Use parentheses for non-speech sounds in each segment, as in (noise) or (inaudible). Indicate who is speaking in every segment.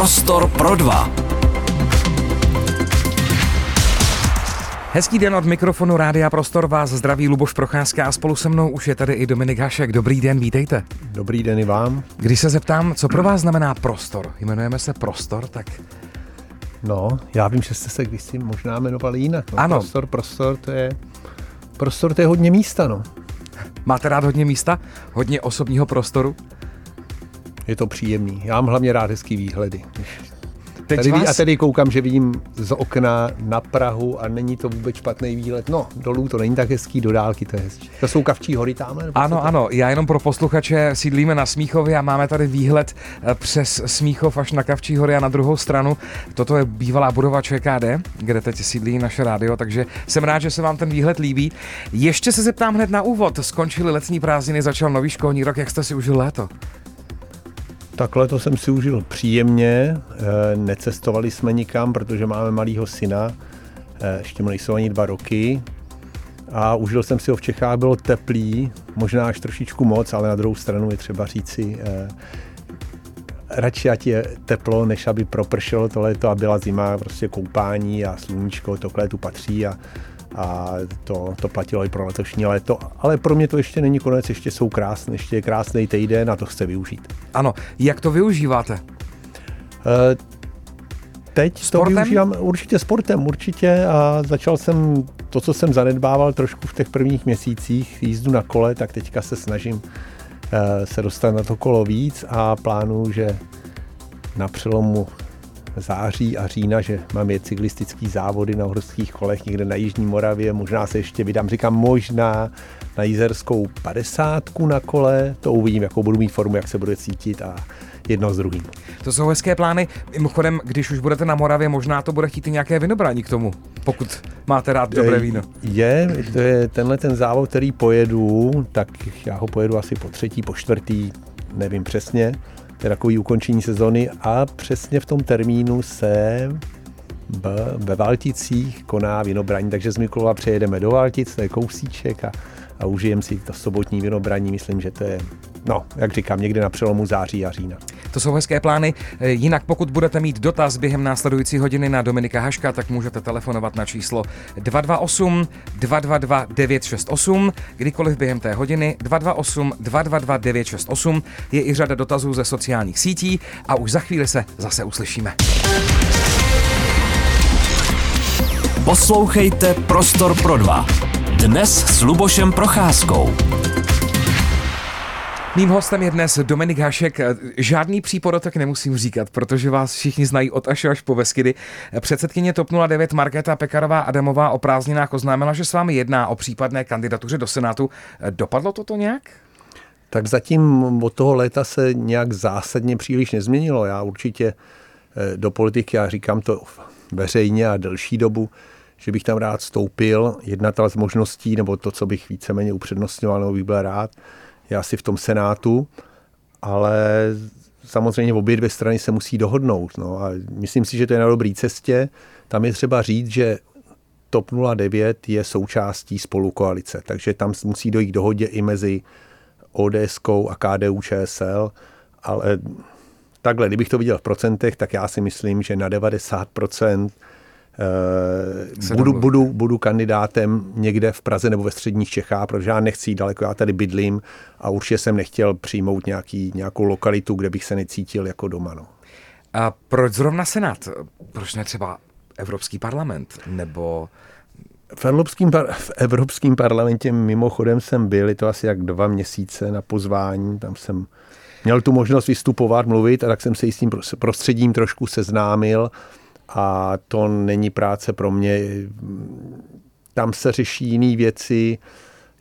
Speaker 1: Prostor pro dva.
Speaker 2: Hezký den od mikrofonu Rádia Prostor vás zdraví Luboš Procházka a spolu se mnou už je tady i Dominik Hašek. Dobrý den, vítejte.
Speaker 3: Dobrý den i vám.
Speaker 2: Když se zeptám, co pro vás znamená prostor? Jmenujeme se prostor, tak
Speaker 3: No, já vím, že jste se kdysi možná jmenovali jinak. No,
Speaker 2: Ano.
Speaker 3: Prostor, prostor, to je, prostor to je hodně místa, no.
Speaker 2: máte rád hodně místa? Hodně osobního prostoru?
Speaker 3: Je to příjemný. Já mám hlavně rád hezký výhledy.
Speaker 2: Teď
Speaker 3: Tady,
Speaker 2: vás-
Speaker 3: A tady koukám, že vidím z okna na Prahu a není to vůbec špatný výhled. No, dolů to není tak hezký, do dálky to je hezčí. To jsou Kavčí hory tamhle? co
Speaker 2: Ano,
Speaker 3: to-
Speaker 2: ano, já jenom pro posluchače sídlíme na Smíchově a máme tady výhled eh, přes Smíchov až na Kavčí hory a na druhou stranu. Toto je bývalá budova ČKD, kde teď sídlí naše rádio, takže jsem rád, že se vám ten výhled líbí. Ještě se zeptám hned na úvod. Skončily letní prázdniny, začal nový školní rok, jak jste si užil léto?
Speaker 3: Takhle to jsem si užil příjemně. Eh, Necestovali jsme nikam, protože máme malýho syna. Eh, Ještě mu nejsou ani dva roky. A užil jsem si ho v Čechách, bylo teplý, možná až trošičku moc, ale na druhou stranu je třeba říci, eh, radši ať je teplo, než aby propršelo to léto a byla zima, prostě koupání a sluníčko, tohle tu patří a, a to, to platilo i pro letošní léto. Ale pro mě to ještě není konec, ještě jsou krásné, ještě je krásný týden a to chce využít.
Speaker 2: Ano, jak to využíváte?
Speaker 3: Eh, Teď
Speaker 2: Sportem?
Speaker 3: to využívám určitě sportem, určitě a začal jsem to, co jsem zanedbával trošku v těch prvních měsících jízdu na kole, tak teďka se snažím eh, se dostat na to kolo víc a plánuju, že na přelomu září a října, že mám je cyklistický závody na horských kolech někde na Jižní Moravě, možná se ještě vydám, říkám možná na jízerskou padesátku na kole, to uvidím, jakou budu mít formu, jak se bude cítit a jedno s druhým.
Speaker 2: To jsou hezké plány. Mimochodem, když už budete na Moravě, možná to bude chtít i nějaké vinobrání k tomu, pokud máte rád dobré
Speaker 3: Eh,
Speaker 2: víno.
Speaker 3: Je, to je tenhle ten závod, který pojedu, tak já ho pojedu asi po třetí, po čtvrtý, nevím přesně. Takový ukončení sezony a přesně v tom termínu se ve Valticích koná vinobraní, takže z Mikulova přejedeme do Valtic, to je kousíček a, a užijem si to sobotní vinobraní, myslím, že to je, no, jak říkám, někde na přelomu září a října.
Speaker 2: To jsou hezké plány. Eh, Jinak pokud budete mít dotaz během následující hodiny na Dominika Haška, tak můžete telefonovat na číslo 228 222 968, kdykoliv během té hodiny 228 222 968. Je i řada dotazů ze sociálních sítí a už za chvíli se zase uslyšíme.
Speaker 1: Poslouchejte Prostor pro dva. Dnes s Lubošem Procházkou.
Speaker 2: Mým hostem je dnes Dominik Hašek. Žádný příporotek nemusím říkat, protože vás všichni znají od až až po Veskydy. Předsedkyně TOP 09 Markéta Pekarová Adamová o prázdninách oznámila, že s vámi jedná o případné kandidatuře do Senátu. Dopadlo toto nějak?
Speaker 3: Tak zatím od toho léta se nějak zásadně příliš nezměnilo. Já určitě eh, do politiky, já říkám to veřejně a delší dobu, že bych tam rád vstoupil. Jedna z možností, nebo to, co bych víceméně upřednostňoval, nebo bych byl rád, je asi v tom Senátu, ale samozřejmě obě dvě strany se musí dohodnout. No a myslím si, že to je na dobré cestě. Tam je třeba říct, že TOP 09 je součástí spolukoalice, takže tam musí dojít dohodě i mezi ODS a KDU ČSL, ale takhle, kdybych to viděl v procentech, tak já si myslím, že na 90% eh,
Speaker 2: Se
Speaker 3: budu,
Speaker 2: domluví.
Speaker 3: budu, budu kandidátem někde v Praze nebo ve středních Čechách, protože já nechci jít daleko, já tady bydlím a určitě jsem nechtěl přijmout nějaký, nějakou lokalitu, kde bych se necítil jako doma. No.
Speaker 2: A proč zrovna Senát? Proč ne třeba Evropský parlament? Nebo
Speaker 3: V Evropském, par- v Evropském parlamentě mimochodem jsem byl, je to asi jak dva měsíce na pozvání, tam jsem měl tu možnost vystupovat, mluvit a tak jsem se i s tím pros- prostředím trošku seznámil a to není práce pro mě. Tam se řeší jiné věci,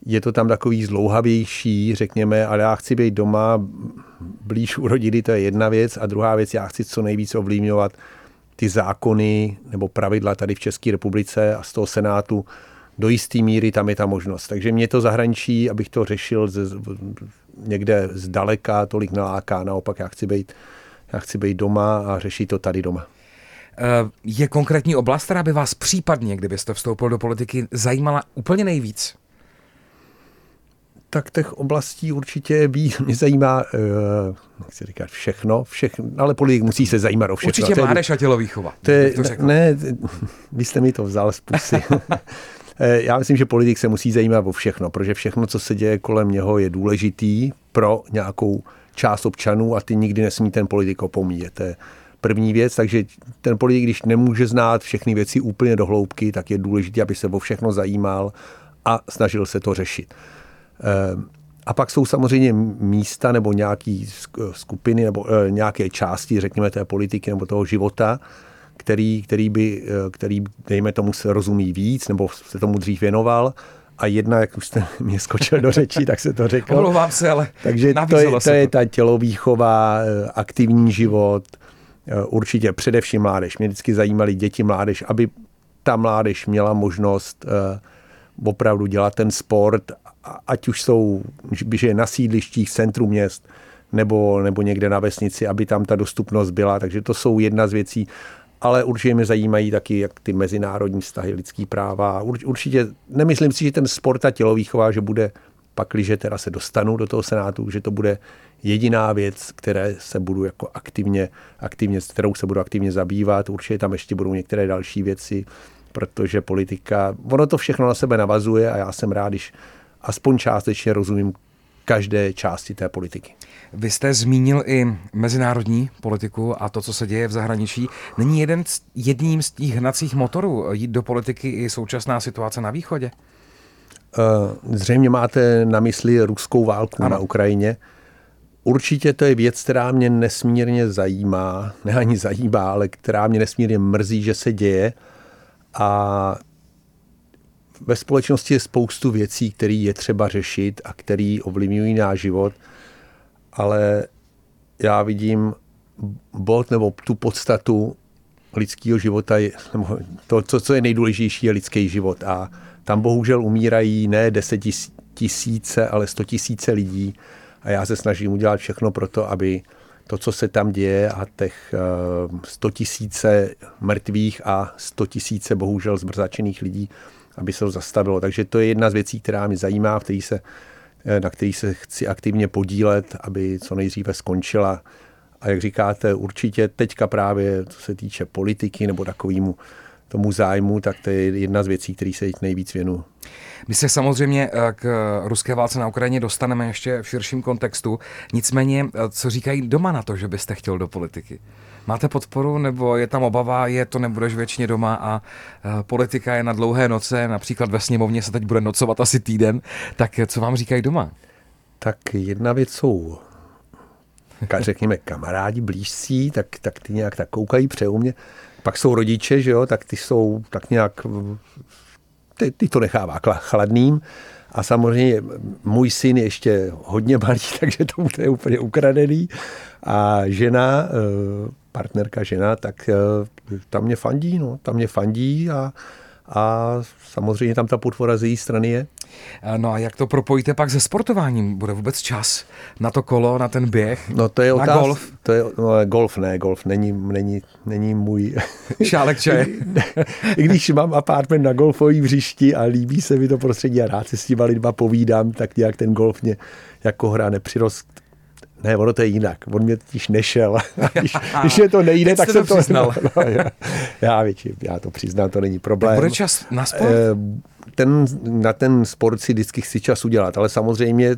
Speaker 3: je to tam takový zlouhavější, řekněme, ale já chci být doma, blíž u rodiny, to je jedna věc a druhá věc, já chci co nejvíc ovlivňovat ty zákony nebo pravidla tady v České republice a z toho Senátu do jisté míry tam je ta možnost. Takže mě to zahraničí, abych to řešil z, někde zdaleka, tolik naláká. Naopak já chci být, já chci být doma a řešit to tady doma.
Speaker 2: Eh, je konkrétní oblast, která by vás případně, kdybyste vstoupil do politiky, zajímala úplně nejvíc?
Speaker 3: tak těch oblastí určitě ví. (laughs) Mě zajímá, uh, nechci říkat všechno, všechno, ale politik musí se zajímat o všechno.
Speaker 2: Určitě mládež a tělovýchova.
Speaker 3: To je, ne, (laughs) vy jste mi to vzal z pusy. (laughs) Eh, já myslím, že politik se musí zajímat o všechno, protože všechno, co se děje kolem něho, je důležitý pro nějakou část občanů a ty nikdy nesmí ten politik opomíjet. To je první věc, takže ten politik, když nemůže znát všechny věci úplně do hloubky, tak je důležité, aby se o všechno zajímal a snažil se to řešit. Eh, a pak jsou samozřejmě místa nebo nějaké skupiny nebo eh, nějaké části, řekněme, té politiky nebo toho života, který, který, by, eh, který, dejme tomu, se rozumí víc nebo se tomu dřív věnoval a jedna, jak už jste (laughs) mě skočil do řeči, tak se to řekl.
Speaker 2: Omlouvám se, ale
Speaker 3: Takže to je, to je ta tělovýchova, aktivní život, určitě především mládež. Mě vždycky zajímaly děti, mládež, aby ta mládež měla možnost opravdu dělat ten sport ať už jsou, že je na sídlištích, centru měst, nebo, nebo někde na vesnici, aby tam ta dostupnost byla. Takže to jsou jedna z věcí. Ale určitě mě zajímají taky jak ty mezinárodní vztahy, lidský práva. Určitě nemyslím si, že ten sport a tělovýchova, že bude pakliže teda se dostanu do toho senátu, že to bude jediná věc, které se budu jako aktivně, aktivně, kterou se budu aktivně zabývat. Určitě tam ještě budou některé další věci, protože politika, ono to všechno na sebe navazuje a já jsem rád, když aspoň částečně rozumím každé části té politiky.
Speaker 2: Vy jste zmínil i mezinárodní politiku a to, co se děje v zahraničí. Není jeden jedním z těch hnacích motorů jít do politiky i současná situace na východě?
Speaker 3: Eh, zřejmě máte na mysli ruskou válku ano. na Ukrajině. Určitě to je věc, která mě nesmírně zajímá, (laughs) ne ani zajímá, ale která mě nesmírně mrzí, že se děje. A ve společnosti je spoustu věcí, které je třeba řešit a které ovlivňují náš život, ale já vidím bod nebo tu podstatu lidského života, je, nebo to, co, co je nejdůležitější, je lidský život. A tam bohužel umírají ne deset tisíce, ale sto tisíce lidí. A já se snažím udělat všechno pro to, aby to, co se tam děje a těch 100 eh, tisíce mrtvých a 100 tisíce bohužel zmrzačených lidí, aby se to zastavilo. Takže to je jedna z věcí, která mě zajímá, v který se, eh, na který se chci aktivně podílet, aby co nejdříve skončila. A jak říkáte, určitě teďka právě, co se týče politiky nebo takovému tomu zájmu, tak to je jedna z věcí, který se nejvíc věnu.
Speaker 2: My se samozřejmě eh, k ruské válce na Ukrajině dostaneme ještě v širším kontextu. Nicméně, eh, co říkají doma na to, že byste chtěl do politiky? Máte podporu nebo je tam obava, je to nebudeš věčně doma a eh, politika je na dlouhé noce, například ve sněmovně se teď bude nocovat asi týden, tak co vám říkají doma?
Speaker 3: Tak jedna věc jsou řekněme kamarádi blízcí, tak, tak ty nějak tak koukají mě. Pak jsou rodiče, že jo, tak ty jsou tak nějak, ty, ty to nechává chladným. A samozřejmě můj syn je ještě hodně malý, (laughs) takže to bude úplně ukradený. A žena, eh, partnerka žena, tak eh, tam mě fandí, no, tam mě fandí a, a samozřejmě tam ta potvora z její strany je.
Speaker 2: No a jak to propojíte pak se sportováním? Bude vůbec čas na to kolo, na ten běh?
Speaker 3: No to je
Speaker 2: na
Speaker 3: otáz...
Speaker 2: golf?
Speaker 3: To je, no, golf ne, golf není, není, není můj... (laughs)
Speaker 2: Šálek čaje. (laughs)
Speaker 3: I když mám apartment na golfovém hřišti a líbí se mi to prostředí a rád se s těma lidma povídám, tak nějak ten golf mě jako hra nepřirost ne, ono to je jinak. On mě totiž nešel. (laughs) když, (laughs) když je to nejde, tak jsem to...
Speaker 2: Přiznal. (laughs)
Speaker 3: No, já, já, větši, já to přiznám, to není problém. Tak
Speaker 2: bude čas na sport?
Speaker 3: Eh, ten, na ten sport si vždycky chci čas udělat, ale samozřejmě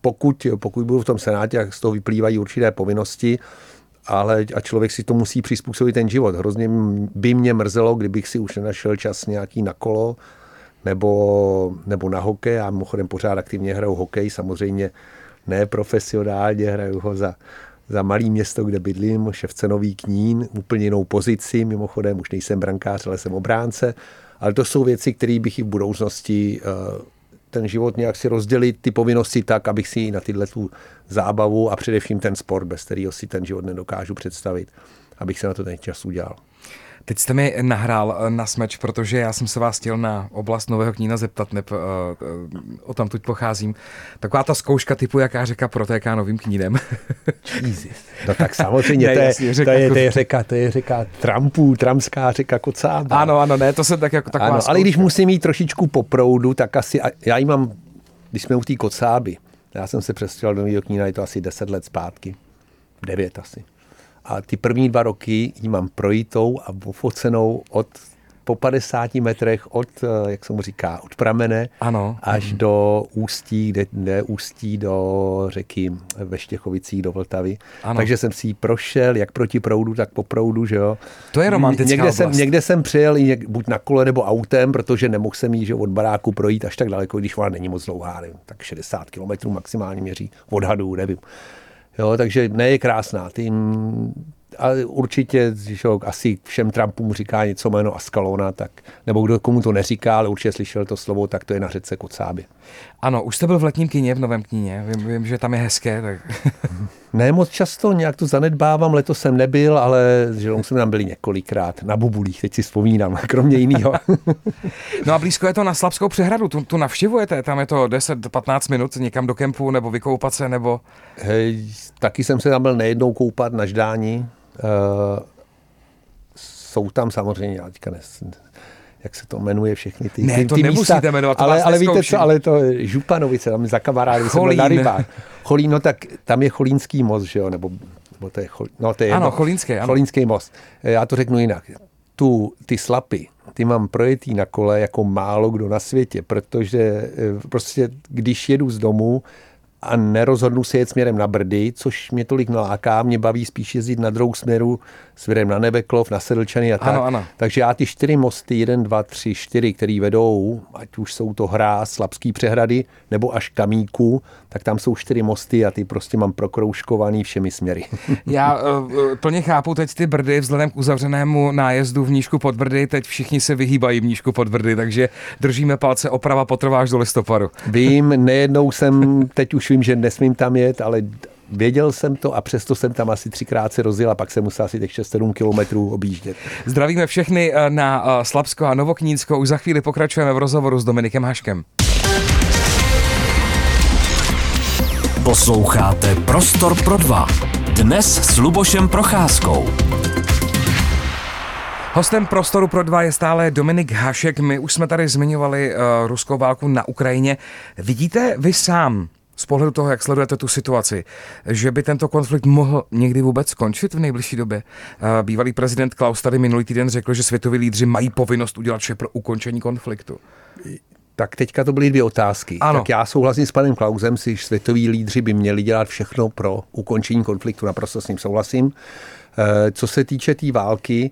Speaker 3: pokud, pokud budu v tom senátě, jak z toho vyplývají určité povinnosti, ale a člověk si to musí přizpůsobit ten život. Hrozně by mě mrzelo, kdybych si už nenašel čas nějaký na kolo nebo, nebo na hokej. Já mimochodem pořád aktivně hraju hokej, samozřejmě ne profesionálně, hraju ho za, za malý město, kde bydlím, Ševcenový knín, úplně jinou pozici, mimochodem už nejsem brankář, ale jsem obránce, ale to jsou věci, které bych i v budoucnosti eh, ten život nějak si rozdělit, ty povinnosti tak, abych si na tyhle tu zábavu a především ten sport, bez kterého si ten život nedokážu představit, abych se na to ten čas udělal.
Speaker 2: Teď jste mi nahrál eh, na smeč, protože já jsem se vás chtěl na oblast Nového knína zeptat, neb, uh, o tam tuď pocházím. Taková ta zkouška typu, jaká řeka protéká Novým knínem. (laughs)
Speaker 3: Jesus. No tak samozřejmě, ne, to, je, jasně, řeka, to, je, to je řeka, to je řeka Trampů, Tramská řeka Kocába.
Speaker 2: Ano, ano, ne, to se tak jako taková
Speaker 3: ano, Ale když musím jít trošičku po proudu, tak asi, já ji mám když jsme u té kocáby, já jsem se přestěhoval do Nového Knína, je to asi 10 let zpátky, 9 asi. A ty první dva roky ji mám projitou a ofocenou od po 50 metrech od, eh, jak se mu říká, od pramene
Speaker 2: ano.
Speaker 3: až mm. do ústí, kde, kde ústí do řeky ve Štěchovicích, do Vltavy. Ano. Takže jsem si ji prošel, jak proti proudu, tak po proudu, že jo.
Speaker 2: To je romantická
Speaker 3: někde
Speaker 2: oblast.
Speaker 3: Jsem, někde jsem přijel i buď na kole nebo autem, protože nemohl jsem jí že od baráku projít až tak daleko, když ona není moc dlouhá, nevím, tak 60 km maximálně měří odhadu, nevím. Jo, takže ne je krásná. Ty a určitě, že asi všem Trumpům říká něco jméno Askalona, tak, nebo kdo komu to neříká, ale určitě slyšel to slovo, tak to je na řece Kocáby.
Speaker 2: Ano, už jste byl v letním kině, v Novém kině, vím, vím že tam je hezké. Tak... (laughs)
Speaker 3: ne moc často, nějak to zanedbávám, letos jsem nebyl, ale že jsme tam byli několikrát, na Bubulích, teď si vzpomínám, (laughs) kromě jiného.
Speaker 2: no a blízko je to na Slabskou přehradu, tu, tu navštěvujete, tam je to 10-15 minut někam do kempu, nebo vykoupat se, nebo...
Speaker 3: Hej, taky jsem se tam byl nejednou koupat na ždání, Uh, jsou tam samozřejmě, já teďka nes, jak se to jmenuje všechny ty,
Speaker 2: ne,
Speaker 3: ty,
Speaker 2: to
Speaker 3: ty
Speaker 2: nemusíte
Speaker 3: místa,
Speaker 2: jmenovat, to
Speaker 3: ale, ale víte co, ale to Županovice, tam za kamarády jsem byl na rybách. Cholín, no tak tam je Cholínský most, že jo, nebo, nebo to je, chol, no to je
Speaker 2: ano,
Speaker 3: jedno,
Speaker 2: Cholínský, ano.
Speaker 3: Cholínský most. Eh, já to řeknu jinak. Tu, ty slapy, ty mám projetý na kole jako málo kdo na světě, protože eh, prostě když jedu z domu, a nerozhodnu se jet směrem na Brdy, což mě tolik naláká, mě baví spíš jezdit na druhou směru, směrem na Nebeklov, na Sedlčany a tak.
Speaker 2: Ano, ano.
Speaker 3: Takže já ty čtyři mosty, jeden, dva, tři, čtyři, který vedou, ať už jsou to hra, Slabský přehrady, nebo až Kamíku, tak tam jsou čtyři mosty a ty prostě mám prokroužkovaný všemi směry. (laughs)
Speaker 2: Já uh, plně chápu teď ty Brdy vzhledem k uzavřenému nájezdu v Nížku pod Brdy, teď všichni se vyhýbají v Nížku pod Brdy, takže držíme palce, oprava potrvá až do listopadu.
Speaker 3: Vím, nejednou jsem, teď už vím, že nesmím tam jet, ale Věděl jsem to a přesto jsem tam asi třikrát se rozjel a pak jsem musel asi těch 6-7 kilometrů objíždět.
Speaker 2: Zdravíme všechny eh, na eh, Slabsko a Novoknínsko. Už za chvíli pokračujeme v rozhovoru s Dominikem Haškem.
Speaker 1: Posloucháte Prostor pro dva. Dnes s Lubošem Procházkou.
Speaker 2: Hostem Prostoru pro dva je stále Dominik Hašek. My už jsme tady zmiňovali uh, ruskou válku na Ukrajině. Vidíte vy sám z pohledu toho, jak sledujete tu situaci, že by tento konflikt mohl někdy vůbec skončit v nejbližší době. Bývalý prezident Klaus tady minulý týden řekl, že světoví lídři mají povinnost udělat vše pro ukončení konfliktu.
Speaker 3: Tak teďka to byly dvě otázky.
Speaker 2: Ano.
Speaker 3: Tak já souhlasím s panem Klausem, si světoví lídři by měli dělat všechno pro ukončení konfliktu, naprosto s ním souhlasím. Eh, co se týče té tý války,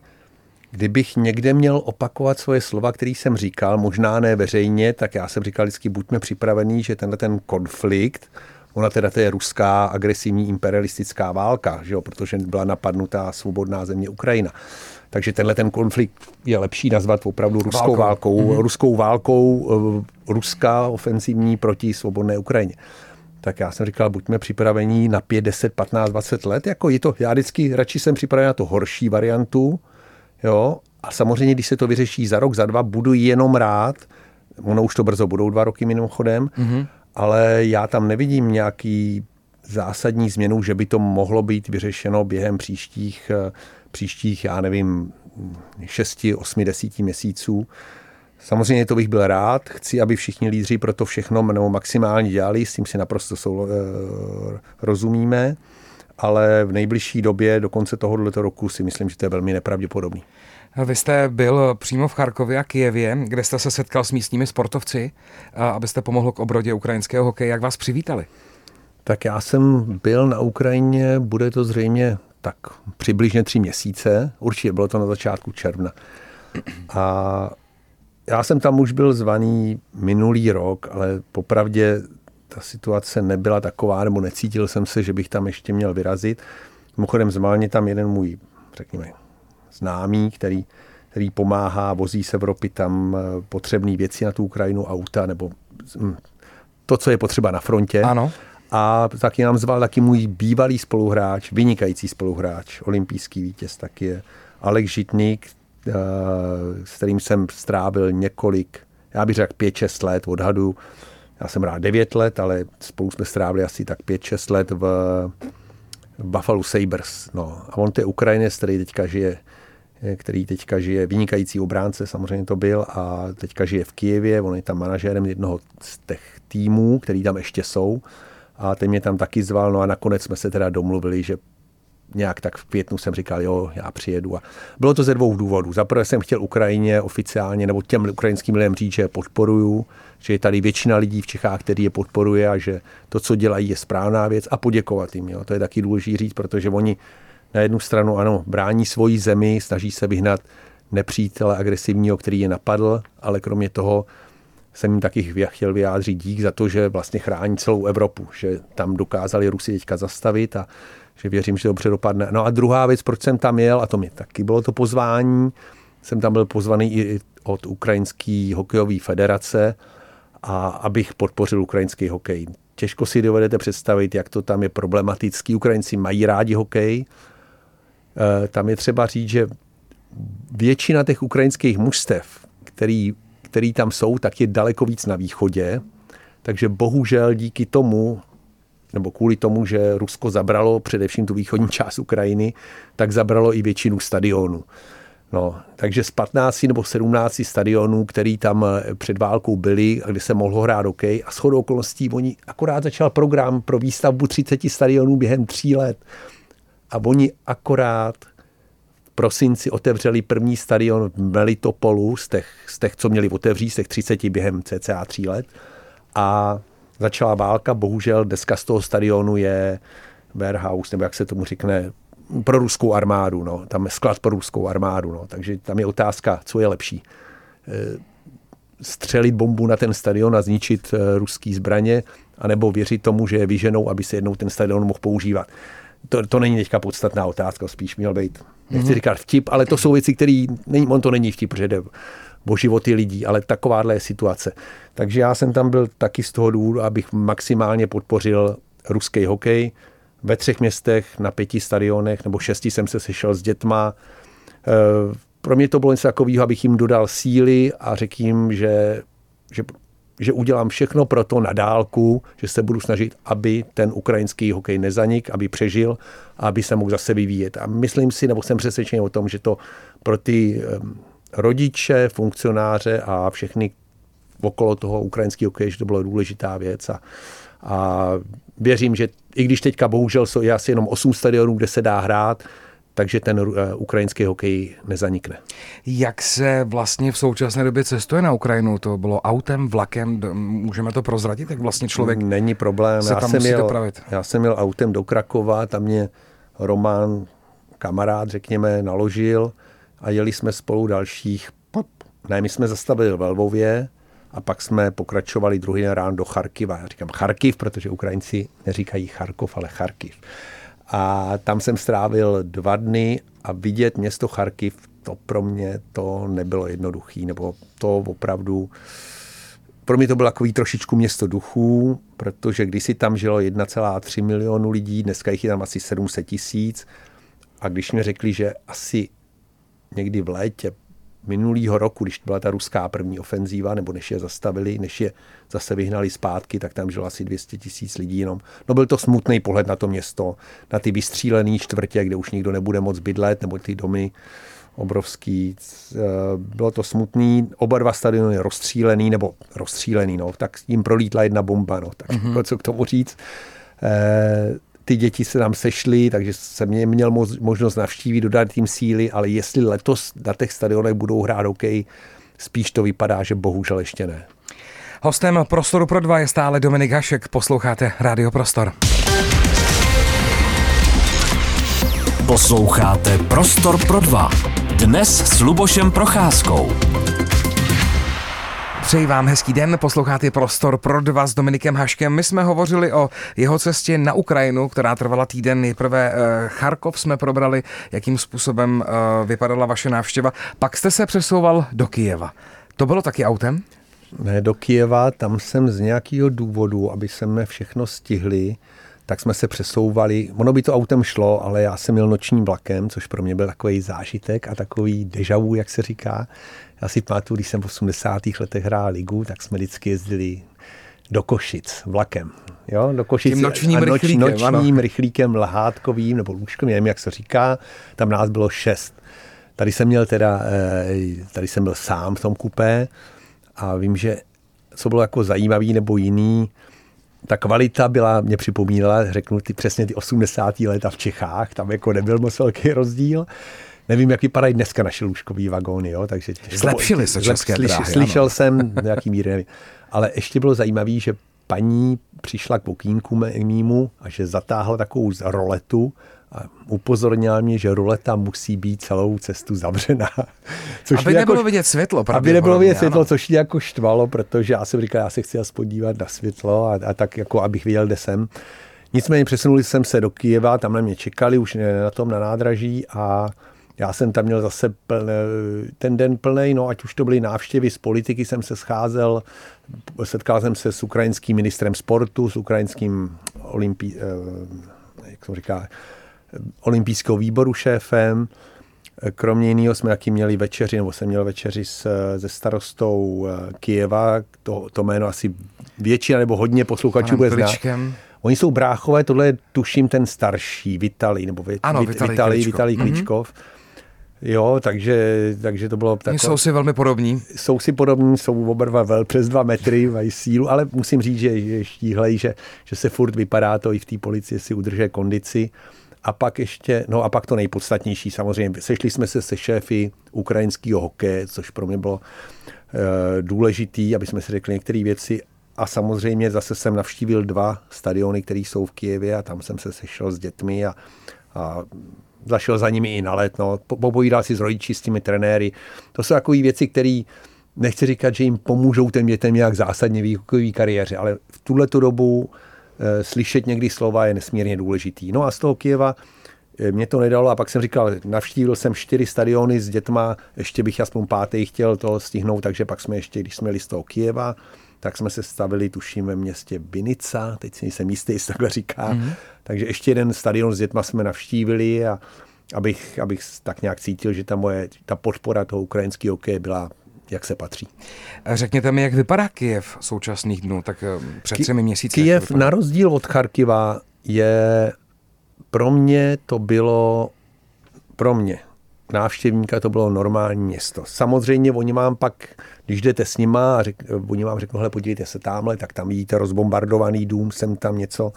Speaker 3: Kdybych někde měl opakovat svoje slova, který jsem říkal, možná ne veřejně, tak já jsem říkal vždycky, buďme připravení, že tenhle ten konflikt, ona teda to je ruská agresivní imperialistická válka, že jo, protože byla napadnutá svobodná země Ukrajina. Takže tenhle ten konflikt je lepší nazvat opravdu ruskou válkou, válkou mm-hmm. ruskou válkou, eh, ruská ofenzivní proti svobodné Ukrajině. Tak já jsem říkal, buďme připravení na 5, 10, 15, 20 let. Jako je to, já vždycky radši jsem připraven na to horší variantu, Jo? A samozřejmě, když se to vyřeší za rok, za dva, budu jenom rád. Ono už to brzo budou dva roky mimochodem, mm-hmm. ale já tam nevidím nějaký zásadní změnu, že by to mohlo být vyřešeno během příštích, eh, příštích já nevím, 6, 8, 10 měsíců. Samozřejmě to bych byl rád. Chci, aby všichni lídři pro to všechno nebo maximálně dělali, s tím si naprosto sou, e, rozumíme ale v nejbližší době, do konce tohoto roku, si myslím, že to je velmi nepravděpodobný.
Speaker 2: Vy jste byl přímo v Charkově a Kijevě, kde jste se setkal s místními sportovci, abyste pomohl k obrodě ukrajinského hokeje. Jak vás přivítali?
Speaker 3: Tak já jsem byl na Ukrajině, bude to zřejmě tak přibližně tři měsíce, určitě bylo to na začátku června. A já jsem tam už byl zvaný minulý rok, ale popravdě ta situace nebyla taková, nebo necítil jsem se, že bych tam ještě měl vyrazit. Mimochodem zmálně tam jeden můj, řekněme, známý, který, který pomáhá, vozí z Evropy tam eh, potřebné věci na tu Ukrajinu, auta, nebo hm, to, co je potřeba na frontě.
Speaker 2: Ano.
Speaker 3: A taky nám zval taky můj bývalý spoluhráč, vynikající spoluhráč, olympijský vítěz taky je Alek Žitník, eh, s kterým jsem strávil několik, já bych řekl 5-6 let odhadu já jsem rád 9 let, ale spolu jsme strávili asi tak 5-6 let v, Buffalo Sabres. No. A on to je Ukrajinec, který teďka žije který teďka žije, vynikající obránce samozřejmě to byl a teďka žije v Kijevě, on je tam manažérem jednoho z těch týmů, který tam ještě jsou a ten mě tam taky zval, no a nakonec jsme se teda domluvili, že nějak tak v květnu jsem říkal, jo, já přijedu. A bylo to ze dvou důvodů. Za prvé jsem chtěl Ukrajině oficiálně, nebo těm ukrajinským lidem říct, že je podporuju, že je tady většina lidí v Čechách, který je podporuje a že to, co dělají, je správná věc a poděkovat jim. Jo. To je taky důležité říct, protože oni na jednu stranu, ano, brání svoji zemi, snaží se vyhnat nepřítele agresivního, který je napadl, ale kromě toho jsem jim taky chtěl vyjádřit dík za to, že vlastně chrání celou Evropu, že tam dokázali Rusy teďka zastavit a že věřím, že dobře dopadne. No a druhá věc, proč jsem tam jel, a to mi taky bylo to pozvání, jsem tam byl pozvaný i od Ukrajinské hokejové federace, a abych podpořil ukrajinský hokej. Těžko si dovedete představit, jak to tam je problematický. Ukrajinci mají rádi hokej. E, tam je třeba říct, že většina těch ukrajinských mužstev, který, který tam jsou, tak je daleko víc na východě. Takže bohužel díky tomu, nebo kvůli tomu, že Rusko zabralo především tu východní část Ukrajiny, tak zabralo i většinu stadionů. No, takže z 15 nebo 17 stadionů, který tam eh, před válkou byly, kde se mohlo hrát hokej a shodou okolností oni akorát začal program pro výstavbu 30 stadionů během tří let a oni akorát prosinci otevřeli první stadion v Melitopolu z těch, z těch, co měli otevřít, z těch 30 během cca tří let a začala válka, bohužel deska z toho stadionu je warehouse, nebo jak se tomu řekne, pro ruskou armádu, no. tam je sklad pro ruskou armádu, no. takže tam je otázka, co je lepší. E, střelit bombu na ten stadion a zničit e, ruský zbraně, anebo věřit tomu, že je vyženou, aby se jednou ten stadion mohl používat. To, to není teďka podstatná otázka, spíš měl být, nechci mm-hmm. říkat vtip, ale to jsou věci, které, on to není vtip, protože jde o životy lidí, ale takováhle je situace. Takže já jsem tam byl taky z toho důvodu, abych maximálně podpořil ruský hokej, ve třech městech, na pěti stadionech nebo šesti jsem se sešel s dětma. Eh, pro mě to bylo něco takového, abych jim dodal síly a řekl jim, že, že, že udělám všechno pro to na dálku, že se budu snažit, aby ten ukrajinský hokej nezanik, aby přežil a aby se mohl zase vyvíjet. A myslím si, nebo jsem přesvědčený o tom, že to pro ty rodiče, funkcionáře a všechny okolo toho ukrajinského hokeje, že to byla důležitá věc a, a věřím, že i když teďka bohužel jsou asi jenom 8 stadionů, kde se dá hrát, takže ten uh, ukrajinský hokej nezanikne.
Speaker 2: Jak se vlastně v současné době cestuje na Ukrajinu? To bylo autem, vlakem, můžeme to prozradit, jak vlastně člověk
Speaker 3: Není problém.
Speaker 2: se
Speaker 3: já
Speaker 2: tam
Speaker 3: jsem
Speaker 2: musí
Speaker 3: jel,
Speaker 2: dopravit?
Speaker 3: Já jsem měl autem do Krakova, tam mě Roman, kamarád, řekněme, naložil a jeli jsme spolu dalších, ne, my jsme zastavili ve Lvově, a pak jsme pokračovali druhý den ráno do Charkiva. Já říkám Charkiv, protože Ukrajinci neříkají Charkov, ale Charkiv. A tam jsem strávil dva dny a vidět město Charkiv, to pro mě to nebylo jednoduché, nebo to opravdu pro mě to bylo takový trošičku město duchů, protože když si tam žilo 1,3 milionu lidí, dneska jich je tam asi 700 tisíc. A když mi řekli, že asi někdy v létě minulého roku, když byla ta ruská první ofenzíva, nebo než je zastavili, než je zase vyhnali zpátky, tak tam žilo asi 200 tisíc lidí jenom. No byl to smutný pohled na to město, na ty vystřílené čtvrtě, kde už nikdo nebude moc bydlet, nebo ty domy obrovský. Eh, bylo to smutný, oba dva stadiony rozstřílený, nebo rozstřílený, no, tak jim prolítla jedna bomba, no, tak mm-hmm. co k tomu říct. E, ty děti se tam sešly, takže jsem mě měl možnost navštívit, dodat tím síly, ale jestli letos na těch stadionech budou hrát hokej, spíš to vypadá, že bohužel ještě ne.
Speaker 2: Hostem Prostoru pro dva je stále Dominik Hašek. Posloucháte Radio Prostor.
Speaker 1: Posloucháte Prostor pro dva. Dnes s Lubošem Procházkou.
Speaker 2: Přeji vám hezký den, posloucháte Prostor pro dva s Dominikem Haškem. My jsme hovořili o jeho cestě na Ukrajinu, která trvala týden. Nejprve eh, Charkov jsme probrali, jakým způsobem eh, vypadala vaše návštěva. Pak jste se přesouval do Kijeva. To bylo taky autem?
Speaker 3: Ne, do Kijeva, tam jsem z nějakého důvodu, aby jsme všechno stihli, tak jsme se přesouvali. Ono by to autem šlo, ale já jsem měl nočním vlakem, což pro mě byl takový zážitek a takový deja vu, jak se říká. Já si pamatuju, když jsem v 80. letech hrál ligu, tak jsme vždycky jezdili do Košic vlakem. Jo, do Košic.
Speaker 2: Tím nočním
Speaker 3: noč,
Speaker 2: rychlíkem.
Speaker 3: Nočním ano. rychlíkem, lehátkovým nebo lůžkovým, nevím, jak se říká. Tam nás bylo šest. Tady jsem měl teda, eh, tady jsem byl sám v tom kupé a vím, že co bylo jako zajímavý nebo jiný, ta kvalita byla, mě připomínala, řeknu, ty přesně ty 80. leta v Čechách, tam jako nebyl moc velký rozdíl. Nevím, jak vypadají dneska naše lůžkový vagóny, jo, takže...
Speaker 2: Zlepšily se české
Speaker 3: slyš,
Speaker 2: dráhy,
Speaker 3: Slyšel
Speaker 2: ano.
Speaker 3: jsem, nějaký míry, nevím. Ale ještě bylo zajímavé, že paní přišla k okýnku mýmu a že zatáhla takovou roletu a upozornila mě, že roleta musí být celou cestu zavřená. (laughs)
Speaker 2: Což aby nebylo jako, vidět světlo.
Speaker 3: Aby nebylo vidět světlo, ano. což mě jako štvalo, protože já jsem říkal, já se chci aspoň dívat na světlo a, a tak jako, abych viděl, kde jsem. Nicméně přesunuli jsem se do Kijeva, tam na mě čekali už na tom na nádraží a já jsem tam měl zase plný, ten den plný, no ať už to byly návštěvy z politiky, jsem se scházel, setkal jsem se s ukrajinským ministrem sportu, s ukrajinským olympí, eh, jak to říká, olympijského výboru šéfem. Kromě jiného jsme taky měli večeři, nebo jsem měl večeři s, se starostou eh, Kijeva, to, to jméno asi většina nebo hodně posluchačů bude znát. Oni jsou bráchové, tohle je tuším ten starší, Vitali, nebo Vit,
Speaker 2: ano, Vitali, Vitali,
Speaker 3: Kličkov. Vitali Kličkov. Mm-hmm. Jo, takže, takže to bylo
Speaker 2: takové... Jsou si velmi podobní.
Speaker 3: Jsou si podobní, jsou oba dva vel přes dva metry, mají sílu, ale musím říct, že, že štíhlej, že, že se furt vypadá to i v té policii si udržuje kondici. A pak ještě, no a pak to nejpodstatnější samozřejmě, sešli jsme se se šéfy ukrajinského hokeje, což pro mě bylo e, důležitý, aby jsme si řekli některé věci. A samozřejmě zase jsem navštívil dva stadiony, které jsou v Kijevě a tam jsem se sešel s dětmi a, a zašel za nimi i na let, no, popovídal si s rodiči, s těmi trenéry. To jsou takové věci, které nechci říkat, že jim pomůžou těm dětem nějak zásadně v výukové kariéře, ale v tuhle dobu e, slyšet někdy slova je nesmírně důležitý. No a z toho Kijeva e, mě to nedalo a pak jsem říkal, navštívil jsem čtyři stadiony s dětma, ještě bych aspoň pátý chtěl to stihnout, takže pak jsme ještě, když jsme jeli z toho Kijeva, tak jsme se stavili, tuším, ve městě Binica, teď si nejsem jistý, jestli takhle říká. Mm-hmm. Takže ještě jeden stadion s dětma jsme navštívili a abych, abych tak nějak cítil, že ta moje, ta podpora toho ukrajinského hokeje byla jak se patří.
Speaker 2: Řekněte mi, jak vypadá Kijev v současných dnů, tak eh, před třemi měsíci.
Speaker 3: Kijev na rozdíl od Charkiva je pro mě to bylo pro mě návštěvníka to bylo normální město. Samozřejmě oni mám pak, když jdete s nima a řek, oni vám řeknou, hele, podívejte se tamhle, tak tam vidíte rozbombardovaný dům, jsem tam něco,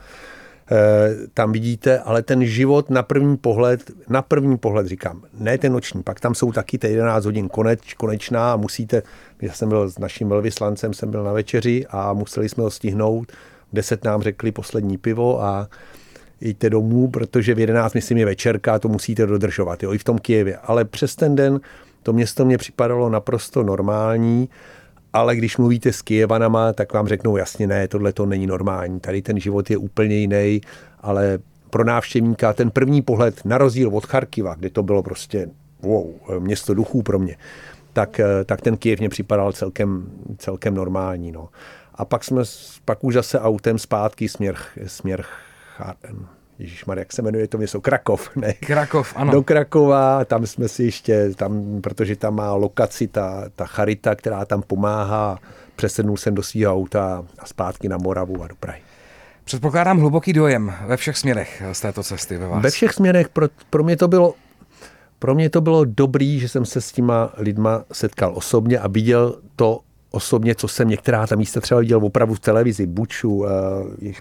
Speaker 3: e, tam vidíte, ale ten život na první pohled, na první pohled říkám, ne ten noční, pak tam jsou taky ty 11 hodin koneč, konečná a musíte, já jsem byl s naším velvyslancem, jsem byl na večeři a museli jsme ho stihnout, deset nám řekli poslední pivo a jděte domů, protože v 11, myslím, je večerka a to musíte dodržovat, jo, i v tom Kijevě. Ale přes ten den to město mě připadalo naprosto normální, ale když mluvíte s Kijevanama, tak vám řeknou jasně ne, tohle to není normální. Tady ten život je úplně jiný, ale pro návštěvníka ten první pohled, na rozdíl od Charkiva, kde to bylo prostě wow, město duchů pro mě, tak, tak ten Kijev mě připadal celkem, celkem normální. No. A pak jsme pak už zase autem zpátky směr, směr Ježíš jak se jmenuje to město? Krakov, (laughs) ne?
Speaker 2: Krakov, ano.
Speaker 3: Do Krakova, tam jsme si ještě, tam, protože tam má lokaci ta, ta charita, která tam pomáhá, přesednul jsem do svého auta a zpátky na Moravu a do Prahy.
Speaker 2: Předpokládám hluboký dojem ve všech směrech z této cesty ve vás.
Speaker 3: Ve všech směrech, pro, pro mě to bylo pro mě to bylo dobrý, že jsem se s těma lidma setkal osobně a viděl to osobně, co jsem některá ta místa třeba viděl opravdu v televizi, Buču, uh,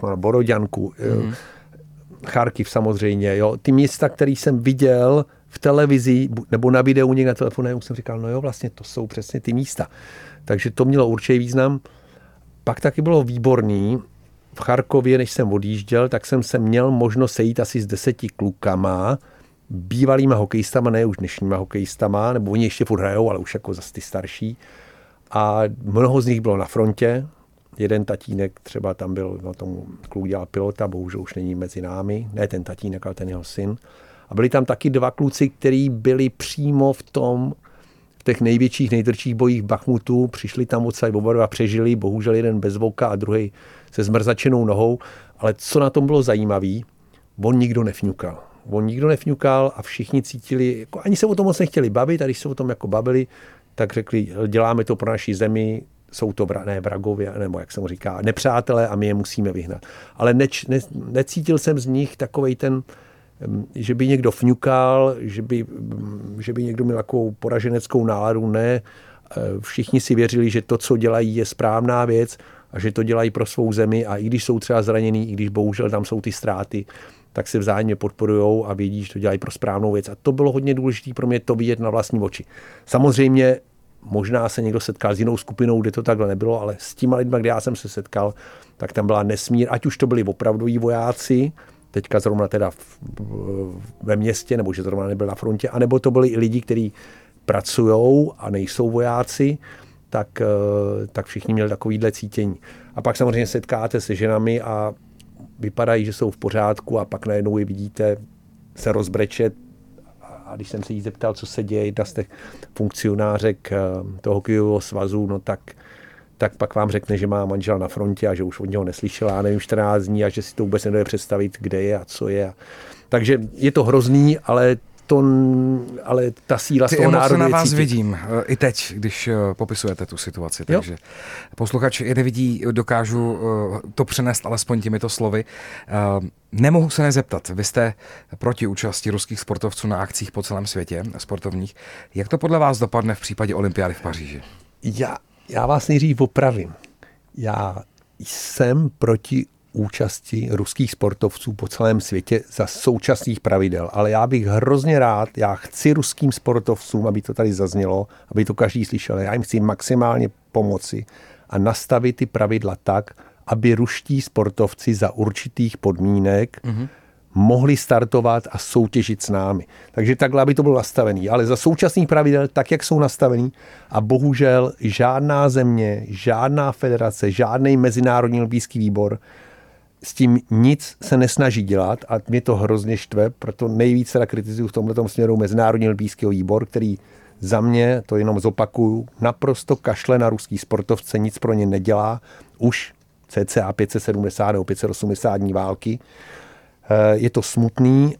Speaker 3: má Boroďanku, mm. Charkiv samozřejmě, jo. Ty místa, které jsem viděl v televizi nebo na videu někde na telefonu, jsem říkal, no jo, vlastně to jsou přesně ty místa. Takže to mělo určitě význam. Pak taky bylo výborný, v Charkově, než jsem odjížděl, tak jsem se měl možnost sejít asi s deseti klukama, bývalýma hokejistama, ne už dnešníma hokejistama, nebo oni ještě furt hrajou, ale už jako zase ty starší. A mnoho z nich bylo na frontě. Jeden tatínek třeba tam byl, no tomu kluk dělal pilota, bohužel už není mezi námi. Ne ten tatínek, ale ten jeho syn. A byli tam taky dva kluci, kteří byli přímo v tom, v těch největších, nejtrčích bojích Bachmutu. Přišli tam odsaď oba dva přežili, bohužel jeden bez voka a druhý se zmrzačenou nohou. Ale co na tom bylo zajímavé, on nikdo nefňukal. On nikdo nefňukal a všichni cítili, jako ani se o tom moc nechtěli bavit, a když se o tom jako bavili, tak řekli, děláme to pro naší zemi, jsou to ne, vragově, nebo jak se mu říká, nepřátelé a my je musíme vyhnat. Ale neč, ne, necítil jsem z nich takovej ten, že by někdo fňukal, že by, že by někdo měl takovou poraženeckou náladu, ne. E, všichni si věřili, že to, co dělají, je správná věc a že to dělají pro svou zemi a i když jsou třeba zranění, i když bohužel tam jsou ty ztráty, tak se vzájemně podporují a vědí, že to dělají pro správnou věc. A to bylo hodně důležité pro mě to vidět na vlastní oči. Samozřejmě možná se někdo setkal s jinou skupinou, kde to takhle nebylo, ale s těma lidmi, kde já jsem se setkal, tak tam byla nesmír, ať už to byli opravdoví vojáci, teďka zrovna teda v, ve městě, nebo že zrovna nebyl na frontě, anebo to byli i lidi, kteří pracují a nejsou vojáci, tak, eh, tak všichni měli takovýhle cítění. A pak samozřejmě setkáte se ženami a vypadají, že jsou v pořádku a pak najednou je vidíte se rozbrečet. A když jsem se jí zeptal, co se děje, jedna z těch funkcionářek eh, toho hokejového svazu, no tak tak pak vám řekne, že má manžela na frontě a že už od něho neslyšela, já nevím, 14 dní a že si to vůbec nedojde představit, kde je a co je. Takže je to hrozný, ale to, ale ta síla
Speaker 2: Ty
Speaker 3: z toho národu
Speaker 2: na vás vidím eh, i teď, když eh, popisujete tu situaci. Takže jo. posluchač je nevidí, dokážu eh, to přenést alespoň těmito slovy. Nemohu se nezeptat, vy jste proti účasti ruských sportovců na akcích po celém světě, sportovních. Jak to podle vás dopadne v případě olympiády v Paříži?
Speaker 3: Já, já vás nejdřív opravím. Já jsem proti účasti ruských sportovců po celém světě za současných pravidel. Ale já bych hrozně rád, já chci ruským sportovcům, aby to tady zaznělo, aby to každý slyšel, já jim chci maximálně pomoci a nastavit ty pravidla tak, aby ruští sportovci za určitých podmínek mm-hmm mohli startovat a soutěžit s námi. Takže takhle, aby to bylo nastavený. Ale za současných pravidel, tak jak jsou nastavený, a bohužel žádná země, žádná federace, žádný mezinárodní olympijský výbor s tím nic se nesnaží dělat a mě to hrozně štve, proto nejvíc teda kritizuju v tomto směru Mezinárodní olympijský výbor, který za mě, to jenom zopakuju, naprosto kašle na ruský sportovce, nic pro ně nedělá, už cca 570 nebo 580 dní války. Eh, je to smutný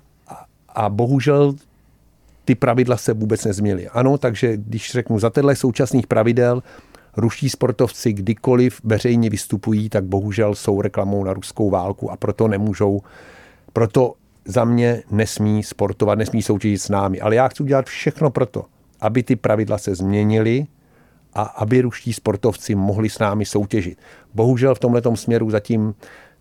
Speaker 3: a bohužel ty pravidla se vůbec nezměnily. Ano, takže když řeknu za tenhle současných pravidel, ruští sportovci kdykoliv veřejně vystupují, tak bohužel jsou reklamou na ruskou válku a proto nemůžou, proto za mě nesmí sportovat, nesmí soutěžit s námi. Ale já chci udělat všechno proto, aby ty pravidla se změnily a aby ruští sportovci mohli s námi soutěžit. Bohužel v tomto směru zatím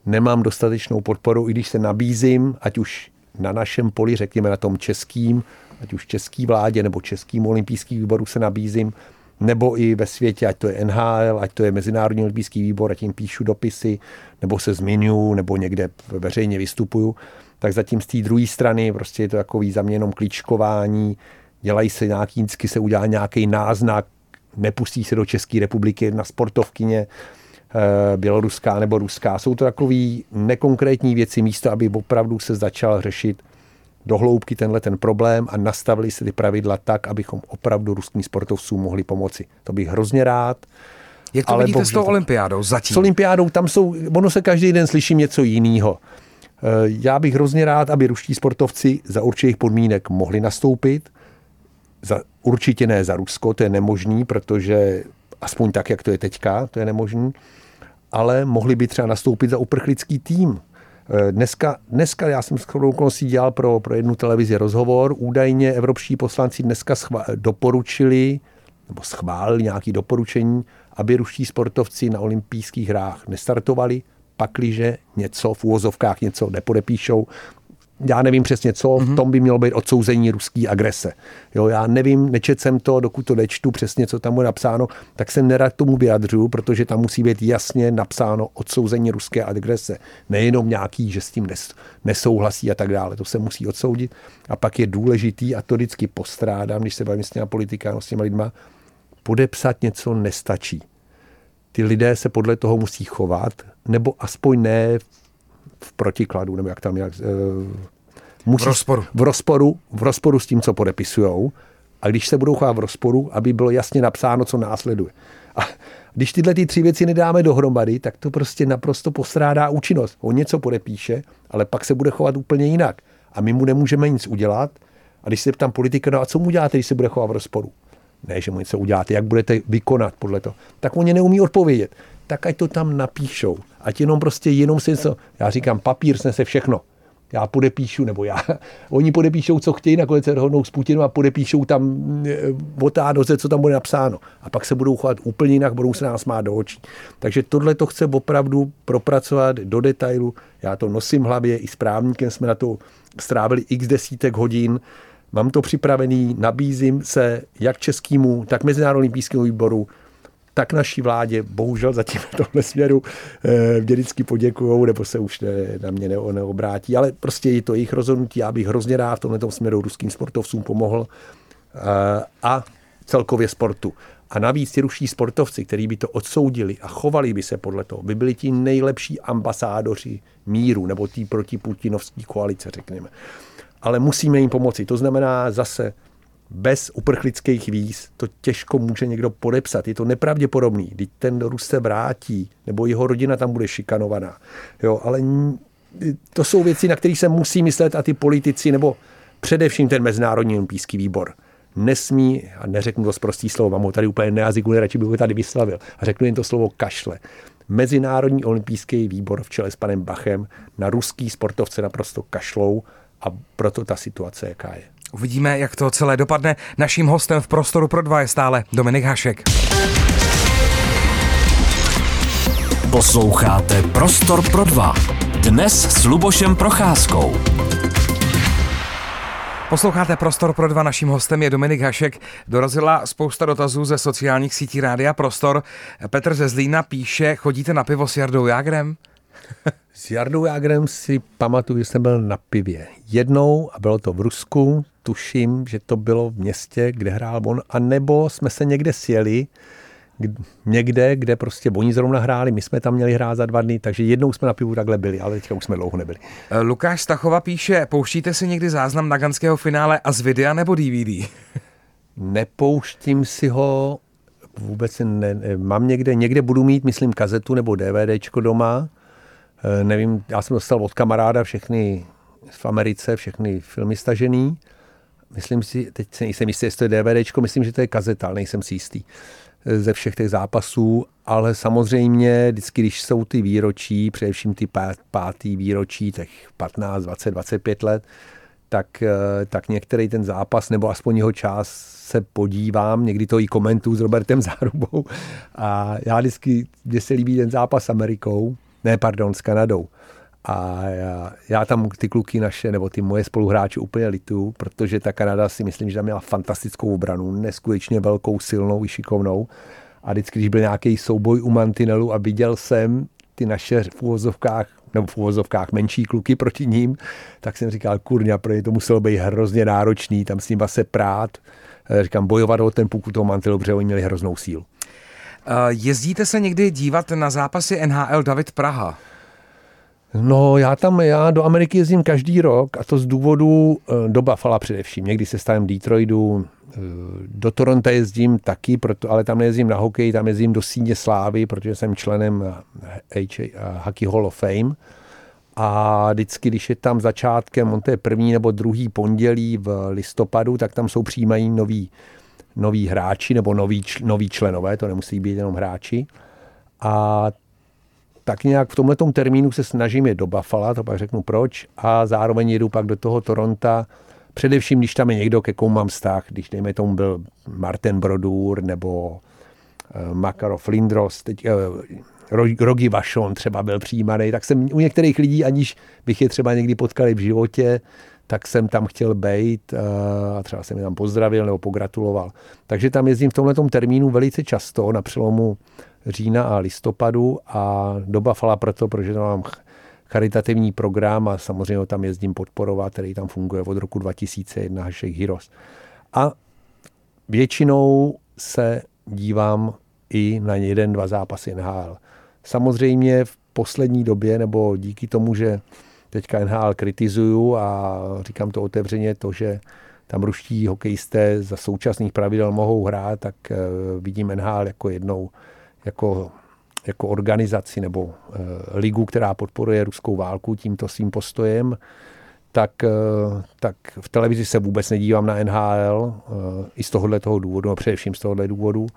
Speaker 3: nemám dostatečnou podporu, i když se nabízím, ať už na našem poli, řekněme na tom českým, ať už český vládě nebo českým olympijským výboru se nabízím, nebo i ve světě, ať to je NHL, ať to je Mezinárodní olympijský výbor, ať jim píšu dopisy, nebo se zmiňuju, nebo někde veřejně vystupuju, tak zatím z té druhé strany prostě je to takový za mě jenom klíčkování, dělají se nějaký, vždycky se udělá nějaký náznak, nepustí se do České republiky na sportovkyně, eh, běloruská nebo ruská. Jsou to takové nekonkrétní věci místo, aby opravdu se začal řešit do hloubky tenhle ten problém a nastavili se ty pravidla tak, abychom opravdu ruským sportovcům mohli pomoci. To bych hrozně rád.
Speaker 2: Jak to ale vidíte s tou olympiádou zatím?
Speaker 3: S olympiádou tam jsou, ono se každý den slyší něco jiného. Eh, já bych hrozně rád, aby ruští sportovci za určitých podmínek mohli nastoupit. Za, určitě ne za Rusko, to je nemožný, protože aspoň tak, jak to je teďka, to je nemožný. Ale mohli by třeba nastoupit za uprchlický tým. Eh, dneska, dneska já jsem s okolností dělal pro, pro jednu televizi rozhovor. Údajně evropští poslanci dneska schvá, doporučili nebo schválili nějaké doporučení, aby ruští sportovci na olympijských hrách nestartovali, pakliže něco v úvozovkách něco nepodepíšou, já nevím přesně co, mm-hmm. v mhm. tom by mělo být odsouzení ruské agrese. Jo, já nevím, nečet jsem to, dokud to nečtu přesně, co tam je napsáno, tak se nerad tomu vyjadřuju, protože tam musí být jasně napsáno odsouzení ruské agrese. Nejenom nějaký, že s tím nes, nesouhlasí a tak dále. To se musí odsoudit. A pak je důležitý, a to vždycky postrádám, když se bavím s těma politika, no, s těma lidma, podepsat něco nestačí. Ty lidé se podle toho musí chovat, nebo aspoň ne v protikladu, nebo jak tam jak, uh, musí,
Speaker 2: v rozporu.
Speaker 3: v rozporu. V rozporu s tím, co podepisujou. A když se budou chovat v rozporu, aby bylo jasně napsáno, co následuje. A když tyhle ty tři věci nedáme dohromady, tak to prostě naprosto postrádá účinnost. On něco podepíše, ale pak se bude chovat úplně jinak. A my mu nemůžeme nic udělat. A když se ptám politika, no a co mu děláte, když se bude chovat v rozporu? Ne, že mu něco uděláte, jak budete vykonat podle toho. Tak oni neumí odpovědět tak ať to tam napíšou. Ať jenom prostě jenom si něco, já říkám, papír snese všechno. já podepíšu, nebo já, (laughs) oni podepíšou, co chtějí, nakonec se dohodnou s Putinem a podepíšou tam o té noze, co tam bude napsáno. A pak se budou chovat úplně jinak, budou se nás má do očí. Takže tohle to chce opravdu propracovat do detailu. Já to nosím v hlavě, i s právníkem jsme na to strávili x desítek hodin. Mám to připravený, nabízím se jak českému, tak Mezinárodnímu olympijskému výboru, tak naší vládě bohužel zatím v tomhle směru eh, vždycky poděkují, nebo se už ne, na mě ne, neobrátí, ale prostě je to jejich rozhodnutí. Já bych hrozně rád v tomhle směru ruským sportovcům pomohl eh, a celkově sportu. A navíc ti ruští sportovci, kteří by to odsoudili a chovali by se podle toho, by byli ti nejlepší ambasádoři míru nebo tí protiputinovský koalice, řekněme. Ale musíme jim pomoci. To znamená zase bez uprchlických víz to těžko může někdo podepsat. Je to nepravděpodobný. Když ten Rus se vrátí, nebo jeho rodina tam bude šikanovaná. Jo, ale to jsou věci, na které se musí myslet a ty politici, nebo především ten Mezinárodní olympijský výbor nesmí, a neřeknu to zprostý slovo, mám ho tady úplně nejazyku, radši bych ho tady vyslavil, a řeknu jen to slovo kašle. Mezinárodní olympijský výbor v čele s panem Bachem na ruský sportovce naprosto kašlou a proto ta situace, jaká je.
Speaker 2: Uvidíme, jak to celé dopadne. Naším hostem v Prostoru pro dva je stále Dominik Hašek.
Speaker 1: Posloucháte Prostor pro dva. Dnes s Lubošem Procházkou.
Speaker 2: Posloucháte Prostor pro dva, naším hostem je Dominik Hašek. Dorazila spousta dotazů ze sociálních sítí Rádia Prostor. Petr ze Zlína píše, chodíte na pivo s Jardou Jágrem? (laughs)
Speaker 3: S Jardou Jágrem si pamatuju, že jsem byl na pivě. Jednou, a bylo to v Rusku, tuším, že to bylo v městě, kde hrál on, a nebo jsme se někde sjeli, někde, kde prostě oni zrovna hráli, my jsme tam měli hrát za dva dny, takže jednou jsme na pivu takhle byli, ale teďka už jsme dlouho nebyli.
Speaker 2: Eh, Lukáš Stachova píše, pouštíte si někdy záznam na ganského finále a z videa nebo DVD? (laughs)
Speaker 3: Nepouštím si ho, vůbec ne, mám někde, někde budu mít, myslím, kazetu nebo DVDčko doma, nevím, já jsem dostal od kamaráda všechny v Americe, všechny filmy stažený. Myslím si, teď se nejsem jistý, jestli to je DVDčko, myslím, že to je kazeta, ale nejsem si jistý eh, ze všech těch zápasů, ale samozřejmě vždycky, když jsou ty výročí, především ty pátý výročí, těch 15, 20, 25 let, tak, eh, tak některý ten zápas, nebo aspoň jeho část se podívám, někdy to i komentuju s Robertem Zárubou. A já vždycky, mě se líbí ten zápas s Amerikou, ne, pardon, s Kanadou. A já, já tam ty kluky naše, nebo ty moje spoluhráče úplně litu, protože ta Kanada si myslím, že tam měla fantastickou obranu, neskutečně velkou, silnou i šikovnou. A vždycky, když byl nějaký souboj u mantinelu a viděl jsem ty naše v úvozovkách, nebo v úvozovkách menší kluky proti ním, tak jsem říkal, kurňa, pro ně to muselo být hrozně náročný, tam s ním se prát, eh, říkám, bojovat o ten puku toho mantelu, protože oni měli hroznou sílu.
Speaker 2: Eh, jezdíte se někdy dívat na zápasy NHL David Praha?
Speaker 3: No, já tam, já do Ameriky jezdím každý rok a to z důvodu eh, do Buffalo především. Někdy se stavím Detroitu, eh, do Toronto jezdím taky, proto, ale tam nejezdím na hokej, tam jezdím do Síně Slávy, protože jsem členem Hockey Hall of Fame. A vždycky, když je tam začátkem, on to je první nebo druhý pondělí v listopadu, tak tam jsou přijímají noví noví hráči nebo noví, noví členové, to nemusí být jenom hráči. A tak nějak v tomhle termínu se snažím je do Buffalo, to pak řeknu proč, a zároveň jedu pak do toho Toronta, především když tam je někdo, ke komu mám vztah, když dejme tomu byl Martin Brodur nebo uh, Makarov Lindros, teď, uh, Rogi Vachon třeba byl přijímaný, tak jsem u některých lidí, aniž bych je třeba někdy potkali v životě, tak jsem tam chtěl být eh, a třeba jsem je tam pozdravil nebo pogratuloval. Takže tam jezdím v tomhle termínu velice často na přelomu října a listopadu a doba fala proto, protože tam mám charitativní program a samozřejmě tam jezdím podporovat, který tam funguje od roku 2001 Hashtag Heroes. A většinou se dívám i na jeden, dva zápasy NHL. Samozřejmě v poslední době, nebo díky tomu, že teďka NHL kritizuju a říkám to otevřeně, to, že tam ruští hokejisté za současných pravidel mohou hrát, tak eh, vidím NHL jako jednou, jako, jako organizaci nebo uh, ligu, která podporuje ruskou válku tímto svým postojem, tak, uh, tak v televizi se vůbec nedívám na NHL, i z tohohle toho důvodu, a především z tohohle důvodu.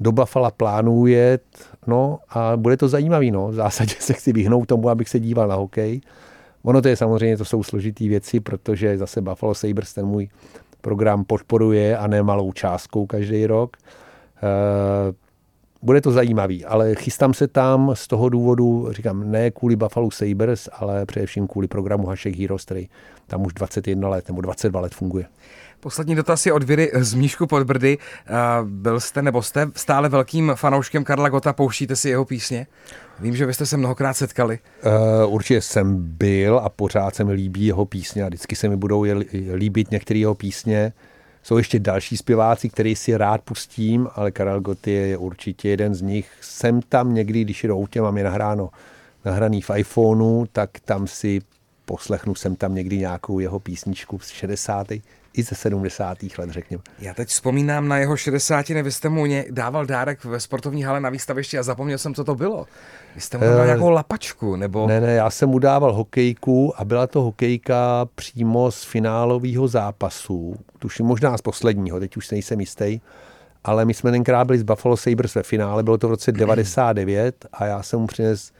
Speaker 3: Do Buffalo plánuju jet, no a bude to zajímavý, no. V zásadě (laughs) se chci vyhnout tomu, abych se díval na hokej, Ono to je samozřejmě, to jsou složitý věci, protože zase Buffalo Sabres ten můj program podporuje a ne malou částkou každý rok. Eh, bude to zajímavý, ale chystám se tam z toho důvodu, říkám, ne kvůli Buffalo Sabres, ale především kvůli programu Hašek Heroes, který tam už 21 let nebo 22 let funguje.
Speaker 2: Poslední dotaz je od Viry z Míšku pod Brdy. Byl jste nebo jste stále velkým fanouškem Karla Gota, pouštíte si jeho písně? Vím, že vy jste se mnohokrát setkali.
Speaker 3: Uh, určitě jsem byl a pořád se mi líbí jeho písně a vždycky se mi budou líbit některé jeho písně. Jsou ještě další zpěváci, který si rád pustím, ale Karel Gott je určitě jeden z nich. Jsem tam někdy, když jedu autě, mám je nahráno, nahraný v iPhoneu, tak tam si poslechnu jsem tam někdy nějakou jeho písničku z 60 i ze 70. let, řekněme.
Speaker 2: Já teď vzpomínám na jeho 60. vy jste mu dával dárek ve sportovní hale na výstavišti a zapomněl jsem, co to bylo. Vy jste mu dal uh, nějakou lapačku, nebo...
Speaker 3: Ne, ne, já jsem mu dával hokejku a byla to hokejka přímo z finálového zápasu, tuším možná z posledního, teď už nejsem jistý, ale my jsme tenkrát byli z Buffalo Sabres ve finále, bylo to v roce 99 a já jsem mu přines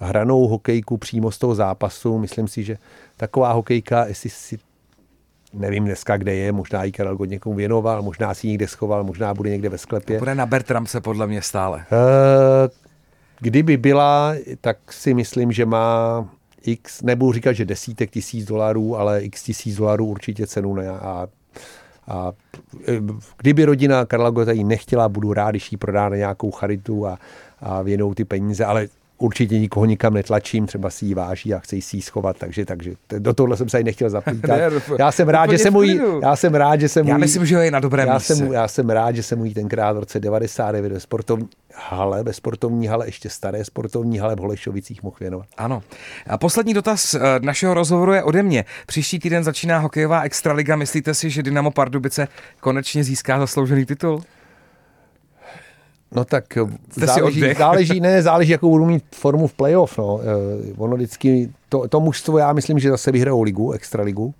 Speaker 3: hranou hokejku přímo z toho zápasu. Myslím si, že taková hokejka, jestli si nevím dneska, kde je, možná ji Karel God někomu věnoval, možná si ji někde schoval, možná bude někde ve sklepě. To
Speaker 2: bude na Bertramce podle mě stále.
Speaker 3: Eh, kdyby byla, tak si myslím, že má x, nebudu říkat, že desítek tisíc dolarů, ale x tisíc dolarů určitě cenu ne. A, a eh, kdyby rodina Karla Gota ji nechtěla, budu rád, když jí prodá na nějakou charitu a, a věnou ty peníze, ale určitě nikoho nikam netlačím, třeba si ji váží a chce si ji schovat, takže, takže do tohle jsem se i nechtěl zaplítat. (laughs) já jsem rád, že jsem mu já jsem rád, že jsem
Speaker 2: Já myslím, že je na dobrém
Speaker 3: já
Speaker 2: místě.
Speaker 3: Jsem, já jsem rád, že jsem mu tenkrát v roce 99 ve sportovní hale, ve sportovní hale, ještě staré sportovní hale v Holešovicích mohl věnovat.
Speaker 2: Ano. A poslední dotaz eh, našeho rozhovoru je ode mě. Příští týden začíná hokejová extraliga. Myslíte si, že Dynamo Pardubice konečně získá zasloužený titul?
Speaker 3: No tak eh, záleží, (laughs) záleží, ne, záleží, jakou budu mít formu v playoff. No. Eh, ono vždycky, to, to mužstvo, já myslím, že zase vyhrajou ligu, extraligu,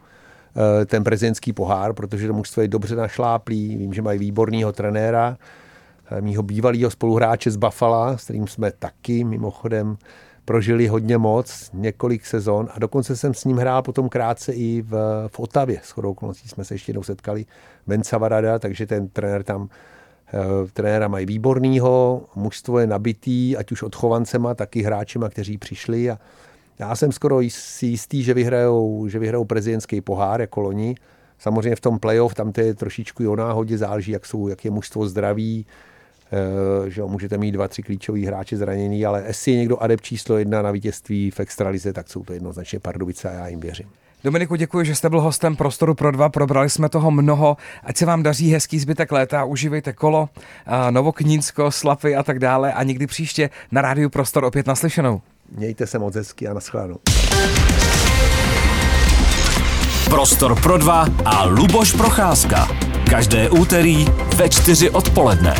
Speaker 3: eh, ten prezidentský pohár, protože to mužstvo je dobře našláplý, vím, že mají výborného trenéra, mýho bývalého spoluhráče z Buffalo, s kterým jsme taky mimochodem prožili hodně moc, několik sezon a dokonce jsem s ním hrál potom krátce i v, v Otavě. S chodou okolností jsme se ještě jednou setkali, Venca Varada, takže ten trenér tam Eh, trenéra mají výbornýho, mužstvo je nabitý, ať už odchovancema, tak i hráčima, kteří přišli a já jsem skoro si jistý, že vyhrajou, že vyhrajou prezidentský pohár jako loni. Samozřejmě v tom playoff tam to je trošičku o náhodě, záleží, jak, jsou, jak je mužstvo zdraví, eh, že můžete mít dva, tři klíčový hráče zraněný, ale jestli je někdo adept číslo jedna na vítězství v extralize, tak jsou to jednoznačně Pardubice a já jim věřím.
Speaker 2: Dominiku, děkuji, že jste byl hostem Prostoru pro dva. Probrali jsme toho mnoho. Ať se vám daří hezký zbytek léta. Užívejte kolo, Novoknínsko, Slapy a tak dále. A někdy příště na rádiu Prostor opět naslyšenou.
Speaker 3: Mějte se moc hezky a naschledanou.
Speaker 1: Prostor pro dva a Luboš Procházka. Každé úterý ve čtyři odpoledne.